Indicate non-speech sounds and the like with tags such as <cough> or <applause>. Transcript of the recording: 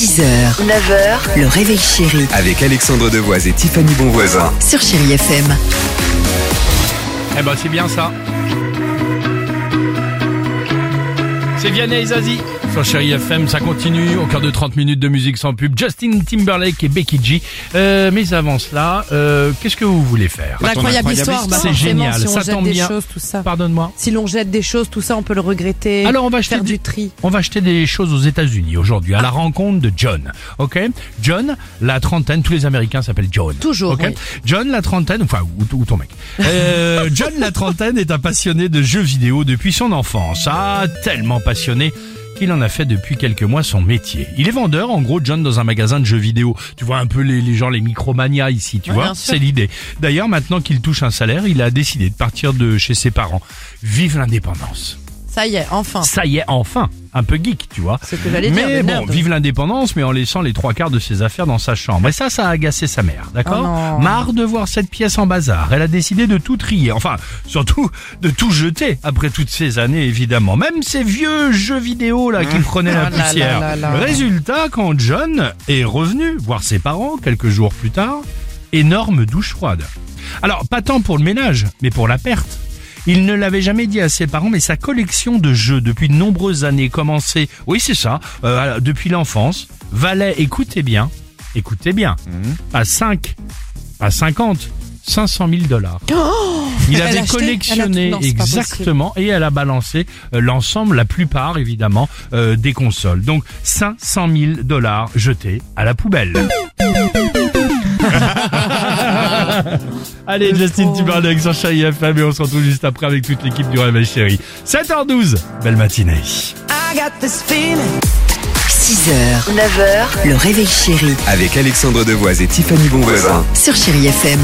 6h, 9h, le réveil chéri Avec Alexandre Devoise et Tiffany Bonvoisin. sur Chérie FM. Eh ben c'est bien ça. C'est Vianney et Zazie. Sur Chéri FM, ça continue au cœur de 30 minutes de musique sans pub. Justin Timberlake et Becky G. Euh, mais avant cela, euh, qu'est-ce que vous voulez faire? L'incroyable histoire, bah C'est génial, Si on ça jette tombe des bien. choses, tout ça. Pardonne-moi. Si l'on jette des choses, tout ça, on peut le regretter. Alors on va acheter faire des- du tri. On va acheter des choses aux États-Unis aujourd'hui à la rencontre de John. Ok, John, la trentaine, tous les Américains s'appellent John. Toujours, Ok, oui. John, la trentaine, enfin ou, ou ton mec. Euh, <laughs> John, la trentaine, est un passionné de jeux vidéo depuis son enfance. Ah, tellement passionné qu'il en a fait depuis quelques mois son métier. Il est vendeur, en gros, John, dans un magasin de jeux vidéo. Tu vois un peu les, les gens, les micromanias ici, tu Ouais, vois. C'est l'idée. D'ailleurs, maintenant qu'il touche un salaire, il a décidé de partir de chez ses parents. Vive l'indépendance. Ça y est, enfin. Ça y est, enfin, un peu geek, tu vois. C'est ce que j'allais dire. Mais bon, nerd. vive l'indépendance, mais en laissant les trois quarts de ses affaires dans sa chambre. Et ça, ça a agacé sa mère, d'accord Oh. Marre de voir cette pièce en bazar. Elle a décidé de tout trier. Enfin, surtout, de tout jeter après toutes ces années, évidemment. Même ces vieux jeux vidéo, là, qui prenaient la Ah poussière. là là là. Résultat, quand John est revenu voir ses parents quelques jours plus tard, énorme douche froide. Alors, pas tant pour le ménage, mais pour la perte. Il ne l'avait jamais dit à ses parents, mais sa collection de jeux depuis de nombreuses années commençait, oui c'est ça, euh, depuis l'enfance, valait, écoutez bien, écoutez bien, à 5, à 50, 500 000 dollars. Il Elle a avait acheté collectionné non, exactement et elle a balancé euh, l'ensemble, la plupart évidemment, euh, des consoles. Donc 500 000 dollars jetés à la poubelle. <laughs> <laughs> Allez, Justin Timberlake sur Chérie FM et on se retrouve juste après avec toute l'équipe du Réveil Chéri. 7h12, belle matinée. 6h, 9h, le réveil chéri Avec Alexandre Devoise et Tiffany Bonvoisin. sur Chérie FM.